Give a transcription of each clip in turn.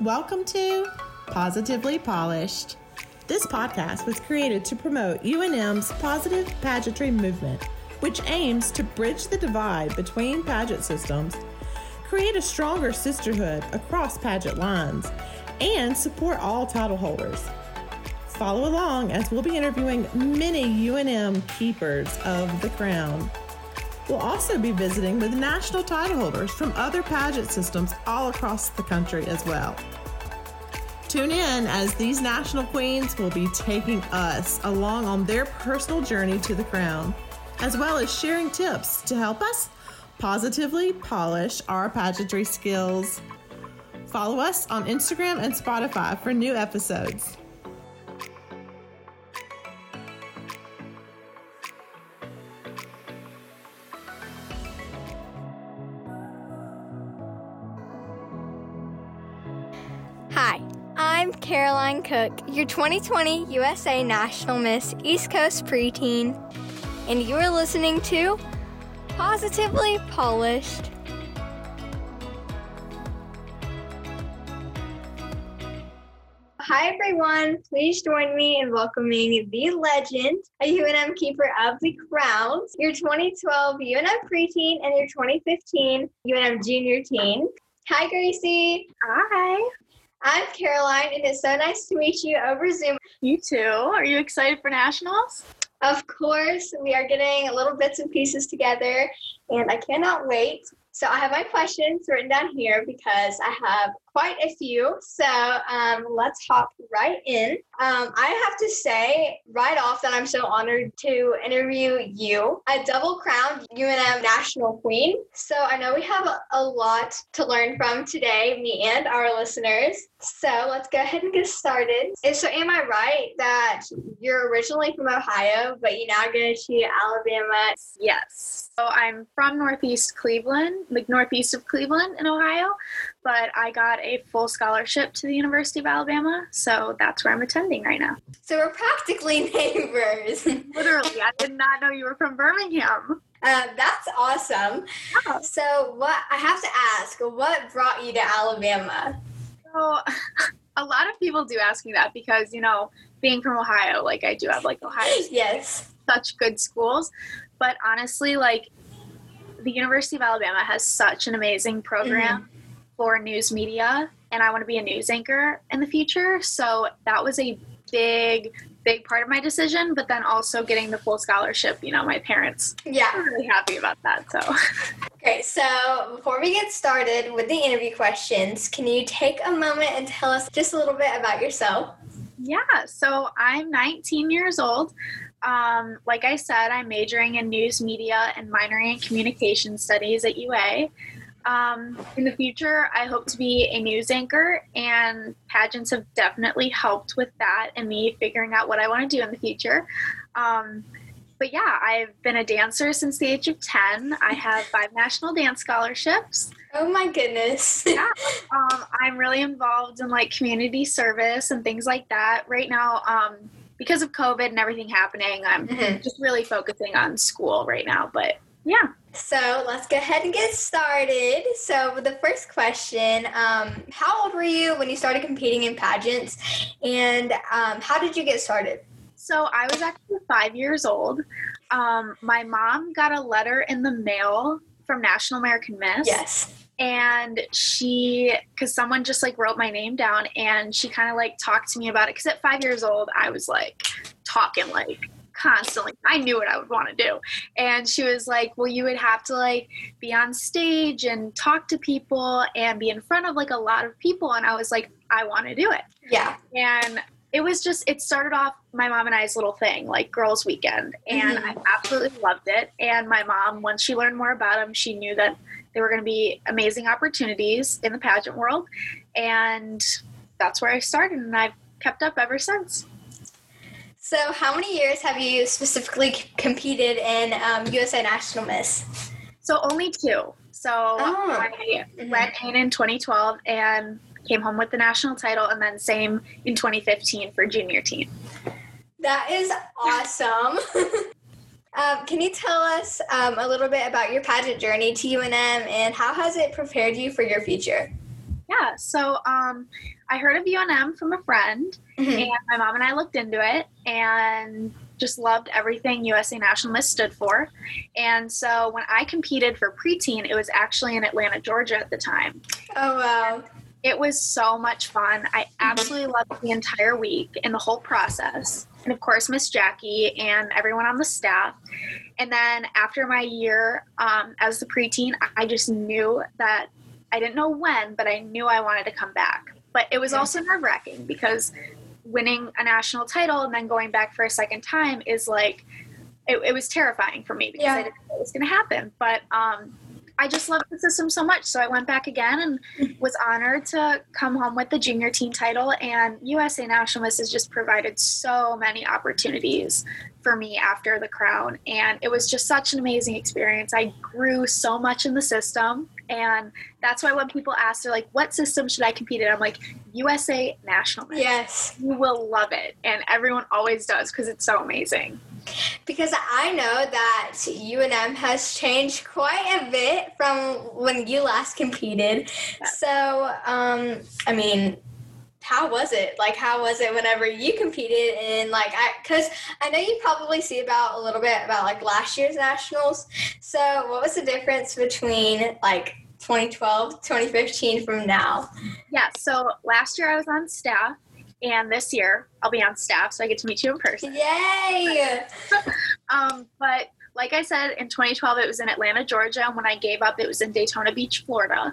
Welcome to Positively Polished. This podcast was created to promote UNM's positive pageantry movement, which aims to bridge the divide between pageant systems, create a stronger sisterhood across pageant lines, and support all title holders. Follow along as we'll be interviewing many UNM keepers of the crown. We'll also be visiting with national title holders from other pageant systems all across the country as well. Tune in as these national queens will be taking us along on their personal journey to the crown, as well as sharing tips to help us positively polish our pageantry skills. Follow us on Instagram and Spotify for new episodes. Caroline Cook, your 2020 USA National Miss East Coast Preteen, and you are listening to Positively Polished. Hi everyone, please join me in welcoming the legend, a UNM keeper of the crowns, your 2012 UNM preteen and your 2015 UNM junior teen. Hi Gracie. Hi. I'm Caroline, and it's so nice to meet you over Zoom. You too. Are you excited for nationals? Of course, we are getting little bits and pieces together, and I cannot wait. So, I have my questions written down here because I have quite a few. So, um, let's hop right in. Um, I have to say right off that I'm so honored to interview you, a double crowned UNM national queen. So, I know we have a, lot to learn from today, me and our listeners. So, let's go ahead and get started. And so, am I right that you're originally from Ohio, but you now go to Alabama? Yes. So I'm from Northeast Cleveland, like northeast of Cleveland in Ohio, but I got a full scholarship to the University of Alabama, so that's where I'm attending right now. So, we're practically neighbors. Literally, I did not know you were from Birmingham. Uh, that's awesome. Yeah. So, what I have to ask, what brought you to Alabama? So a lot of people do ask me that because, you know, being from Ohio, like I do have like Ohio Yes. such good schools. But honestly, like the University of Alabama has such an amazing program for news media, and I want to be a news anchor in the future. So that was a big, big part of my decision. But then also getting the full scholarship, you know, my parents Yeah. were really happy about that. So Okay, so before we get started with the interview questions, can you take a moment and tell us just a little bit about yourself? Yeah, so I'm 19 years old. Um, like I said, I'm majoring in news media and minoring in communication studies at UA. Um, in the future, I hope to be a news anchor, and pageants have definitely helped with that and me figuring out what I want to do in the future. Um, but yeah, I've been a dancer since the age of 10. I have five national dance scholarships Oh my goodness. yeah um, i'm really involved in like community service and things like that right now um, because of covid and everything happening i'm Mhm. just really focusing on school right now but yeah So let's go ahead and get started. So, the first question, um, how old were you when you started competing in pageants, and um, how did you get started? so i was actually five years old um, my mom got a letter in the mail from national american miss Yes. and she because someone just like wrote my name down and she kind of like talked to me about it because at five years old i was like talking like constantly. I knew what i would want to do. And she was like well you would have to like be on stage and talk to people and be in front of like a lot of people. And i was like i want to do it. Yeah. and it was just it started off my mom and i's little thing like girls weekend. And Mhm. i absolutely loved it. And my mom once she learned more about them she knew that there were going to be amazing opportunities in the pageant world. And that's where i started and i've kept up ever since So, how many years have you specifically competed in um, USA National Miss? so only two so Oh. i Mhm. went in in 2012 and came home with the national title and then same in 2015 for junior teen That is awesome. um, can you tell us um, a little bit about your pageant journey to UNM and how has it prepared you for your future? Yeah, so um, I heard of UNM from a friend, Mhm. and my mom and I looked into it and just loved everything USA National Miss stood for. And so when I competed for preteen, it was actually in Atlanta, Georgia at the time. Oh wow. It was so much fun. I absolutely loved the entire week and the whole process. And of course, Miss Jackie and everyone on the staff. And then after my year um, as the preteen, I just knew that I didn't know when, but I knew I wanted to come back. But it was also nerve wracking because winning a national title and then going back for a second time is like, it, it was terrifying for me because Yeah. I didn't know what was going to happen. But um, I just loved the system so much. So I went back again and was honored to come home with the junior teen title. And USA National Miss has just provided so many opportunities for me after the crown. And it was just such an amazing experience. I grew so much in the system. And that's why when people ask, they're like, what system should I compete in? I'm like, USA National Miss. Yes. You will love it. And everyone always does because it's so amazing. Because I know that UNM has changed quite a bit from when you last competed. So, um, I mean, how was it? Like, how was it whenever you competed in like? I because I know you probably see about a little bit about like last year's nationals. So, what was the difference between like 2012, 2015 from now? Yeah, so last year I was on staff, and this year I'll be on staff, so I get to meet you in person. Yay! Um, but like I said, in 2012 it was in Atlanta, Georgia, and when I gave up, it was in Daytona Beach, Florida.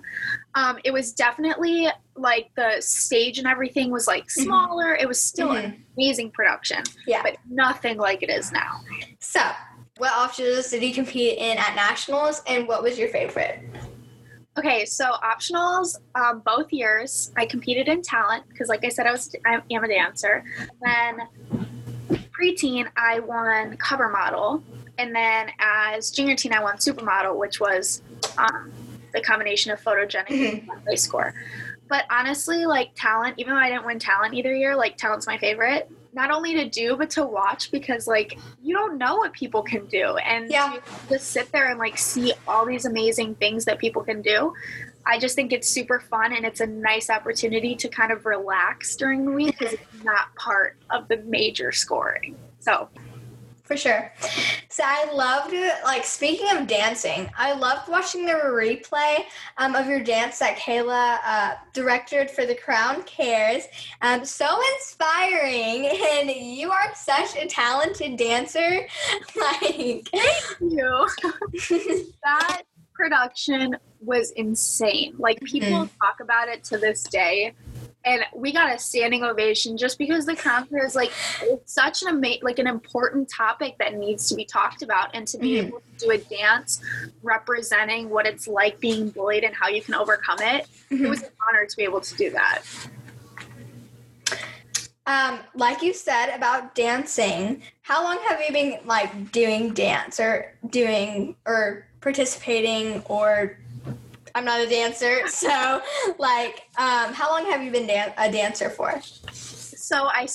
Um, it was definitely like the stage and everything was like smaller. It was still an amazing production, Yeah. but nothing like it is now. So, what options did you compete in at nationals, and what was your favorite? Okay, so optionals, um, both years I competed in talent because, like I said, I was I am a dancer. Then preteen, I won cover model, and then as junior teen, I won supermodel, which was um, the combination of photogenic and runway score. But honestly, like talent, even though I didn't win talent either year, like talent's my favorite. Not only to do, but to watch because like you don't know what people can do, and Yeah. to just sit there and like see all these amazing things that people can do. I just think it's super fun and it's a nice opportunity to kind of relax during the week because it's not part of the major scoring. So For sure. So I loved. Like speaking of dancing, I loved watching the replay um, of your dance that Kayla uh, directed for The Crown Cares. Um, so inspiring, and you are such a talented dancer. Like, thank you. that production was insane. Like people talk about it to this day. And we got a standing ovation just because the concert is like it's such an ama- like an important topic that needs to be talked about, and to be Mhm. able to do a dance representing what it's like being bullied and how you can overcome it, it was an honor to be able to do that. um, like you said about dancing, how long have you been like doing dance or doing or participating or I'm not a dancer, so like, um, how long have you been dan- a dancer for? So I,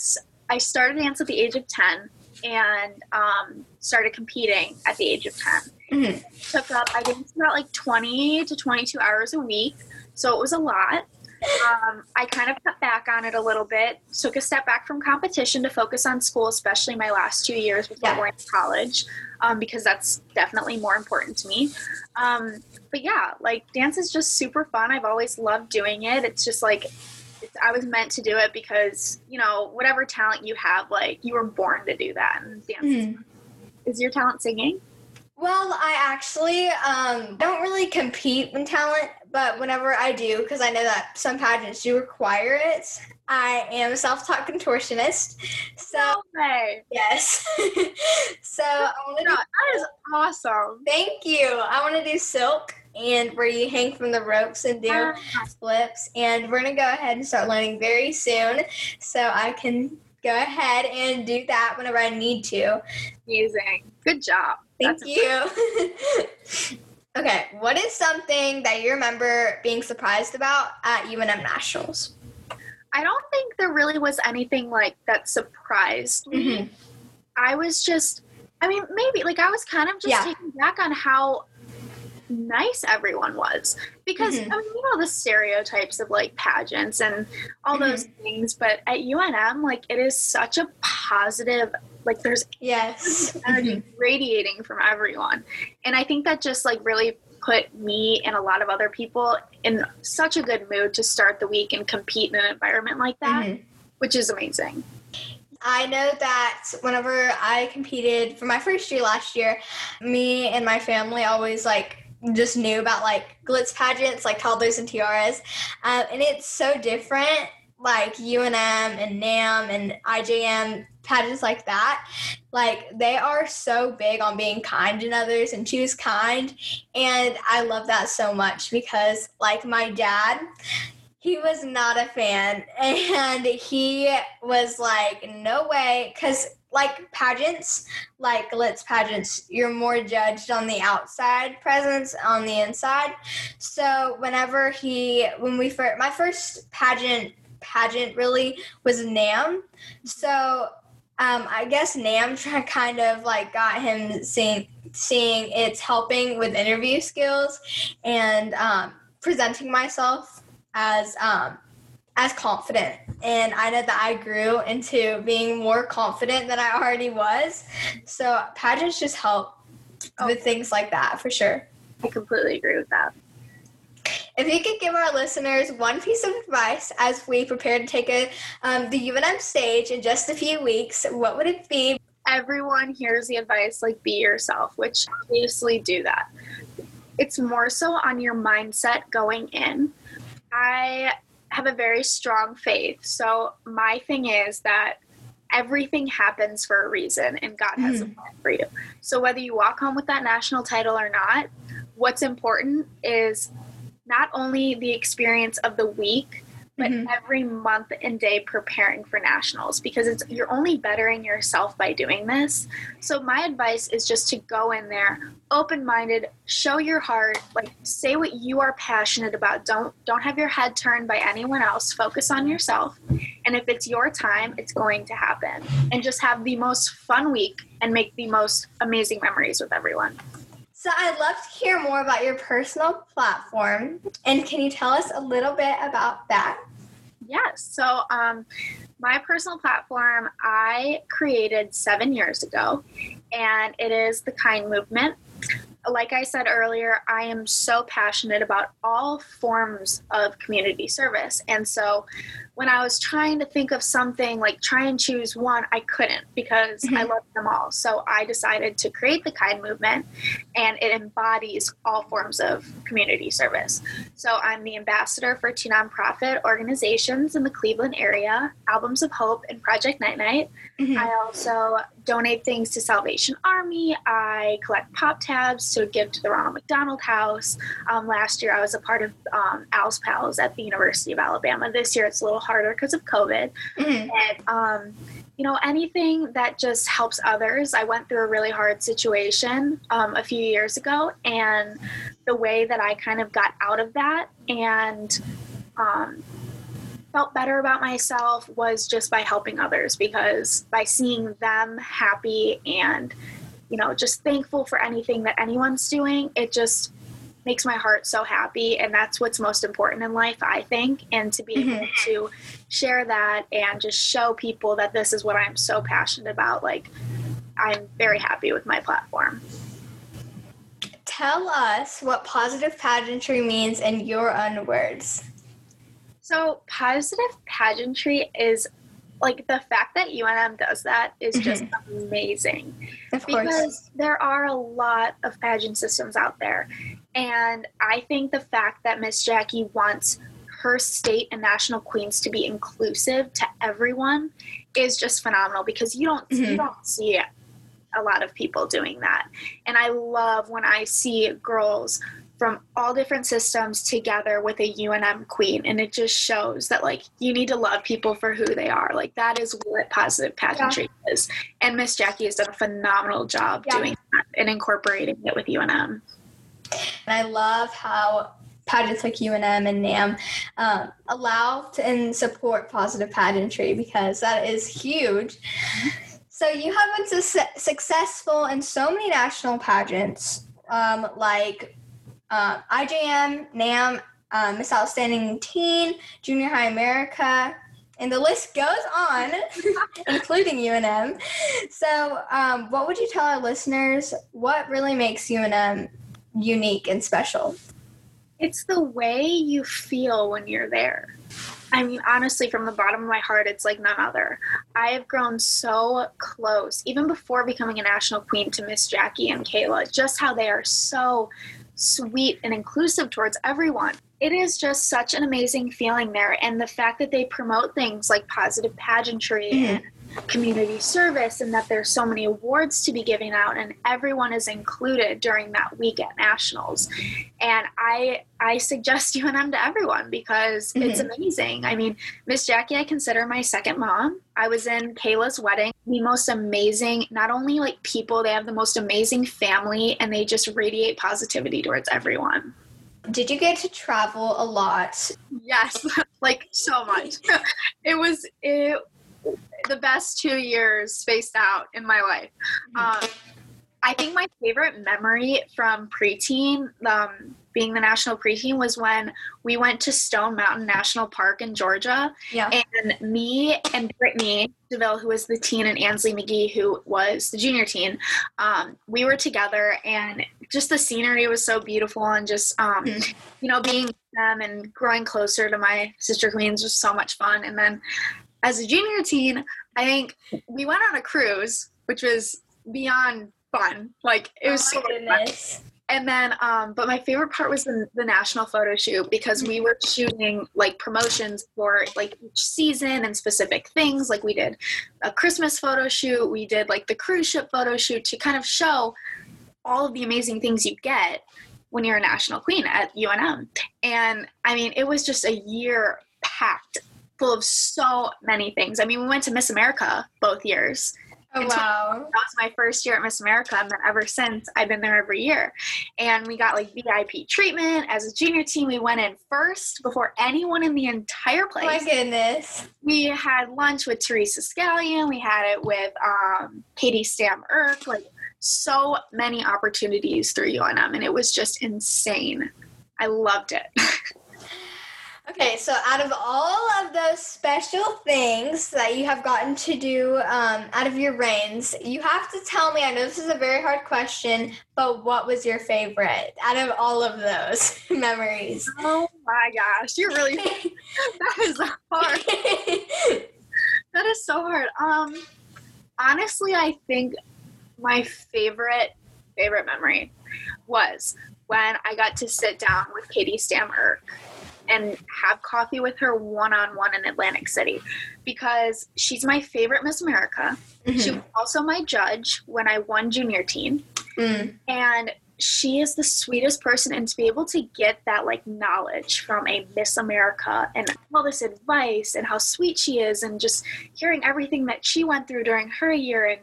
I started dance at the age of 10 and um, started competing at the age of 10. Mhm. Took up, I danced about like 20 to 22 hours a week. So it was a lot. Um, I kind of cut back on it a little bit, took a step back from competition to focus on school, especially my last two years before Yeah. going to college, um, because that's definitely more important to me. Um, but yeah, like dance is just super fun. I've always loved doing it. It's just like it's, I was meant to do it because you know whatever talent you have, like you were born to do that. And dance Mhm. is your talent singing. Well, I actually um, don't really compete in talent, but whenever I do, because I know that some pageants do require it, I am a self-taught contortionist. So way. yes, so I want to do. that is awesome. Thank you. I want to do silk and where you hang from the ropes and do Ah, flips, and we're gonna go ahead and start learning very soon, so I can go ahead and do that whenever I need to. amazing. Good job. Thank That's you. okay, what is something that you remember being surprised about at UNM Nationals? I don't think there really was anything like that surprised me. Mhm. I was just, I mean, maybe like I was kind of just Yeah. taken back on how nice everyone was because Mhm. I mean, you know the stereotypes of like pageants and all those things but at UNM like it is such a positive like there's Yes. energy radiating from everyone and I think that just like really put me and a lot of other people in such a good mood to start the week and compete in an environment like that Mhm. which is amazing I know that whenever I competed for my first year last year, me and my family always like just knew about like glitz pageants, like toddlers and tiaras, um, and it's so different. Like UNM and NAM and IJM pageants like that, like they are so big on being kind to others and choose kind, and I love that so much because like my dad he was not a fan. And he was like no way because like pageants like glitz pageants. You're more judged on the outside presence on the inside. So whenever he when we first my first pageant pageant really was nam. So um, I guess Nam kind of like got him seeing seeing it's helping with interview skills and um, presenting myself as um, as confident. And I know that I grew into being more confident than I already was. So pageants just help Oh. with things like that for sure. I completely agree with that If you could give our listeners one piece of advice as we prepare to take a, um, the UNM stage in just a few weeks, what would it be? everyone hears the advice like be yourself, which obviously do that. It's more so on your mindset going in. I have a very strong faith. So my thing is that everything happens for a reason and God has a mm-hmm. plan for you. So whether you walk home with that national title or not, what's important is not only the experience of the week, but Mhm. every month and day preparing for nationals because it's you're only bettering yourself by doing this. So my advice is just to go in there open-minded, show your heart, like say what you are passionate about. Don't don't have your head turned by anyone else. Focus on yourself. And if it's your time, it's going to happen. And just have the most fun week and make the most amazing memories with everyone. So I'd love to hear more about your personal platform. And can you tell us a little bit about that? Yes. So, um, my personal platform I created seven years ago, and it is the Kind Movement. Like I said earlier, I am so passionate about all forms of community service. And so, when I was trying to think of something like try and choose one, I couldn't because I Mhm. love them all. So, I decided to create the Kind Movement, and it embodies all forms of community service. So I'm the ambassador for two nonprofit organizations in the Cleveland area, Albums of Hope and Project Night Night. I also donate things to Salvation Army. I collect pop tabs to give to the Ronald McDonald House. Um, last year I was a part of um, Al's Pals at the University of Alabama. This year it's a little harder because of COVID Mhm. and um, you know anything that just helps others i went through a really hard situation um, a few years ago and the way that i kind of got out of that and um, felt better about myself was just by helping others because by seeing them happy and you know just thankful for anything that anyone's doing it just makes my heart so happy and that's what's most important in life i think and to be able mm-hmm. to share that and just show people that this is what i'm so passionate about like i'm very happy with my platform. Tell us what positive pageantry means in your own words. so positive pageantry is like the fact that unm does that is just mm-hmm. amazing. Of course. because there are a lot of pageant systems out there and i think the fact that miss jackie wants her state and national queens to be inclusive to everyone is just phenomenal because you don't you Mhm. don't see a lot of people doing that and i love when i see girls from all different systems together with a UNM queen and it just shows that like you need to love people for who they are like that is what positive pageantry is and Miss Jackie has done a phenomenal job Yeah. doing that and incorporating it with UNM. And I love how pageants like UNM and NAM um, allow and support positive pageantry because that is huge. So you have been su- successful in so many national pageants, um, like um, IJM, NAM, um, Miss Outstanding Teen, Junior High America, and the list goes on, including UNM. So, um, what would you tell our listeners? What really makes UNM unique and special? It's the way you feel when you're there. I mean, honestly, from the bottom of my heart, it's like none other. I have grown so close, even before becoming a national queen, to Miss Jackie and Kayla, just how they are so sweet and inclusive towards everyone. It is just such an amazing feeling there. And the fact that they promote things like positive pageantry mm-hmm. and community service and that there's so many awards to be giving out and everyone is included during that week at nationals. And i i suggest unm to everyone because mm-hmm. it's amazing. I mean miss jackie i consider my second mom. I was in kayla's wedding the most amazing not only like people they have the most amazing family and they just radiate positivity towards everyone. Did you get to travel a lot? Yes like so much. It was it the best two years spaced out in my life. Um, I think my favorite memory from preteen, um, being the national preteen, was when we went to Stone Mountain National Park in Georgia. Yeah. And me and Brittany DeVille, who was the teen, and Ansley McGee, who was the junior teen, um, we were together, and just the scenery was so beautiful, and just um, mm-hmm. you know being them and growing closer to my sister queens was so much fun. And then as a junior teen, I think we went on a cruise, which was beyond fun. Like it was oh so goodness. Fun. And then, um, but my favorite part was the, the national photo shoot because we were shooting like promotions for like each season and specific things. Like we did a Christmas photo shoot, we did like the cruise ship photo shoot to kind of show all of the amazing things you get when you're a national queen at UNM. And I mean, it was just a year packed full of so many things. I mean, we went to Miss America both years. Oh, wow. That was my first year at Miss America. And then ever since, I've been there every year. And we got like VIP treatment. As a junior teen, we went in first before anyone in the entire place. Oh my goodness. We had lunch with Teresa Scanlan. We had it with um, Katie Stam Irk. Like so many opportunities through UNM. And it was just insane. I loved it. Okay, so out of all of those special things that you have gotten to do um, out of your reigns, you have to tell me. I know this is a very hard question, but what was your favorite out of all of those memories? Oh my gosh, you're really that is hard. that is so hard. Um, honestly, I think my favorite favorite memory was when I got to sit down with Katie Stam Irk and have coffee with her one on one in Atlantic City because she's my favorite Miss America. Mm-hmm. She was also my judge when I won junior teen. Mm. And she is the sweetest person and to be able to get that like knowledge from a Miss America and all this advice and how sweet she is and just hearing everything that she went through during her year and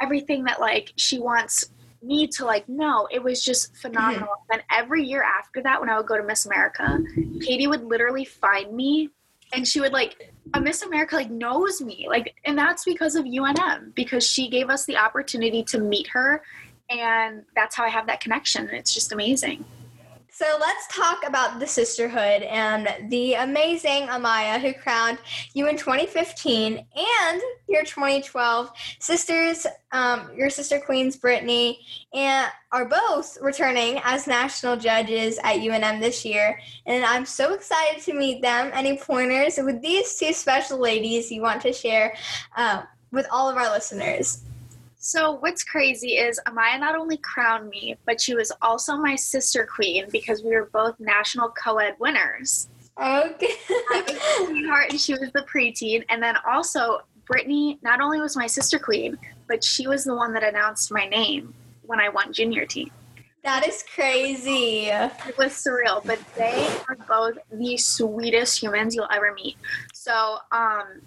everything that like she wants me to like no it was just phenomenal. Mm-hmm. and every year after that when i would go to miss america katie would literally find me and she would like a miss america like knows me. Like and that's because of unm because she gave us the opportunity to meet her and that's how i have that connection and it's just amazing so let's talk about the sisterhood and the amazing Amaya who crowned you in 2015 and your 2012 sisters, um, your sister queens Brittany, and are both returning as national judges at UNM this year. And I'm so excited to meet them. Any pointers with these two special ladies you want to share uh, with all of our listeners? So what's crazy is Amaya not only crowned me, but she was also my sister queen because we were both national co-ed winners. Okay. I was sweetheart and she was the preteen. And then also Brittany not only was my sister queen, but she was the one that announced my name when I won junior teen. That is crazy. It was surreal, but they are both the sweetest humans you'll ever meet. So, um,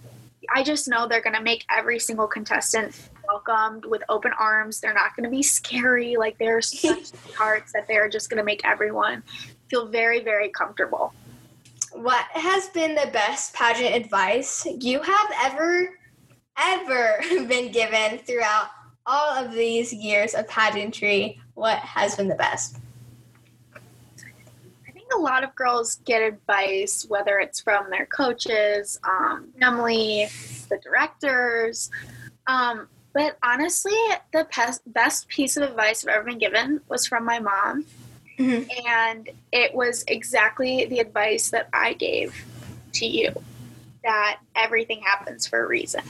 I just know they're going to make every single contestant welcomed with open arms. They're not going to be scary. Like they're such hearts that they're just going to make everyone feel very, very comfortable. What has been the best pageant advice you have ever, ever been given throughout all of these years of pageantry? What has been the best? I think a lot of girls get advice, whether it's from their coaches, um, family, the directors. Um, but honestly, the best, best piece of advice I've ever been given was from my mom. Mhm. And it was exactly the advice that I gave to you that everything happens for a reason.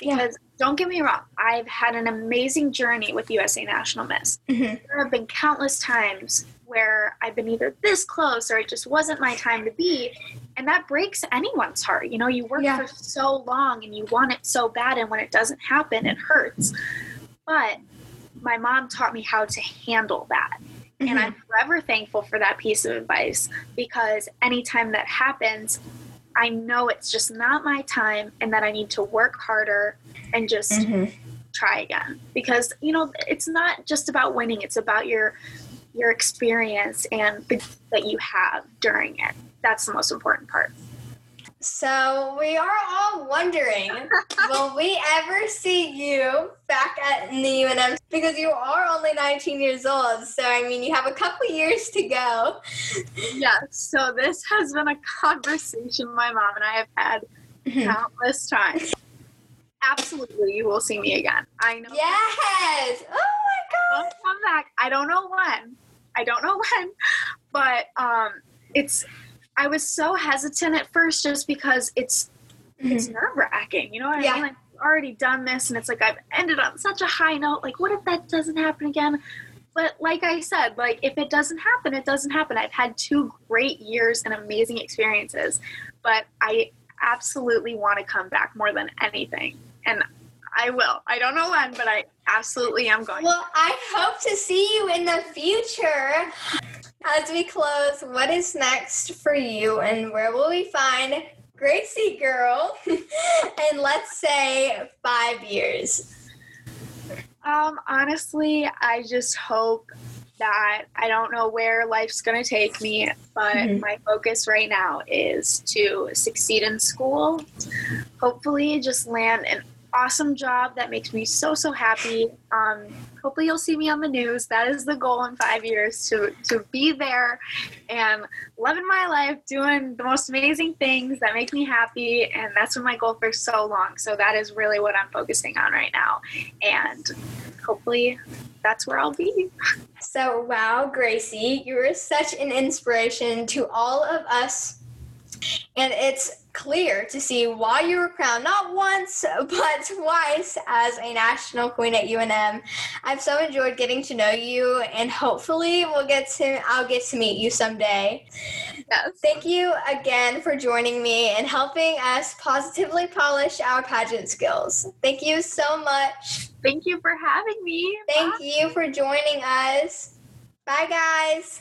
Yeah. Because don't get me wrong, I've had an amazing journey with USA National Miss. Mhm. There have been countless times where I've been either this close or it just wasn't my time to be. And that breaks anyone's heart. You know, you work Yeah. for so long and you want it so bad, and when it doesn't happen, it hurts. But my mom taught me how to handle that. And Mhm. I'm forever thankful for that piece of advice because anytime that happens, I know it's just not my time and that I need to work harder and just Mhm. try again. Because, you know, it's not just about winning, it's about your your experience and the, that you have during it. That's the most important part. So we are all wondering, will we ever see you back at the UNM? Because you are only 19 years old, so I mean, you have a couple years to go. Yes. So this has been a conversation my mom and I have had countless times. Absolutely, you will see me again. I know. Yes! Oh my I'll god! come back. I don't know when. I don't know when, but um, it's. I was so hesitant at first, just because it's it's mm-hmm. nerve wracking. You know what Yeah. I mean? Like I've already done this, and it's like I've ended on such a high note. Like, what if that doesn't happen again? But like I said, like if it doesn't happen, it doesn't happen. I've had two great years and amazing experiences, but I absolutely want to come back more than anything, and I will. I don't know when, but I absolutely I'm going. Well, I hope to see you in the future. As we close, what is next for you and where will we find Gracie Girl in, let's say, five years? Um, honestly, I just hope that I don't know where life's going to take me, but Mhm. my focus right now is to succeed in school. Hopefully, just land an awesome job that makes me so so happy. Um, hopefully, you'll see me on the news. That is the goal in five years to to be there and loving my life, doing the most amazing things that make me happy, and that's been my goal for so long. So that is really what I'm focusing on right now, and hopefully, that's where I'll be. So, wow, Gracie, you are such an inspiration to all of us. And it's clear to see why you were crowned not once, but twice as a national queen at UNM. I've so enjoyed getting to know you, and hopefully, we'll get to I'll get to meet you someday. Yes. Thank you again for joining me and helping us positively polish our pageant skills. Thank you so much. Thank you for having me. Thank you for joining us. Bye, guys.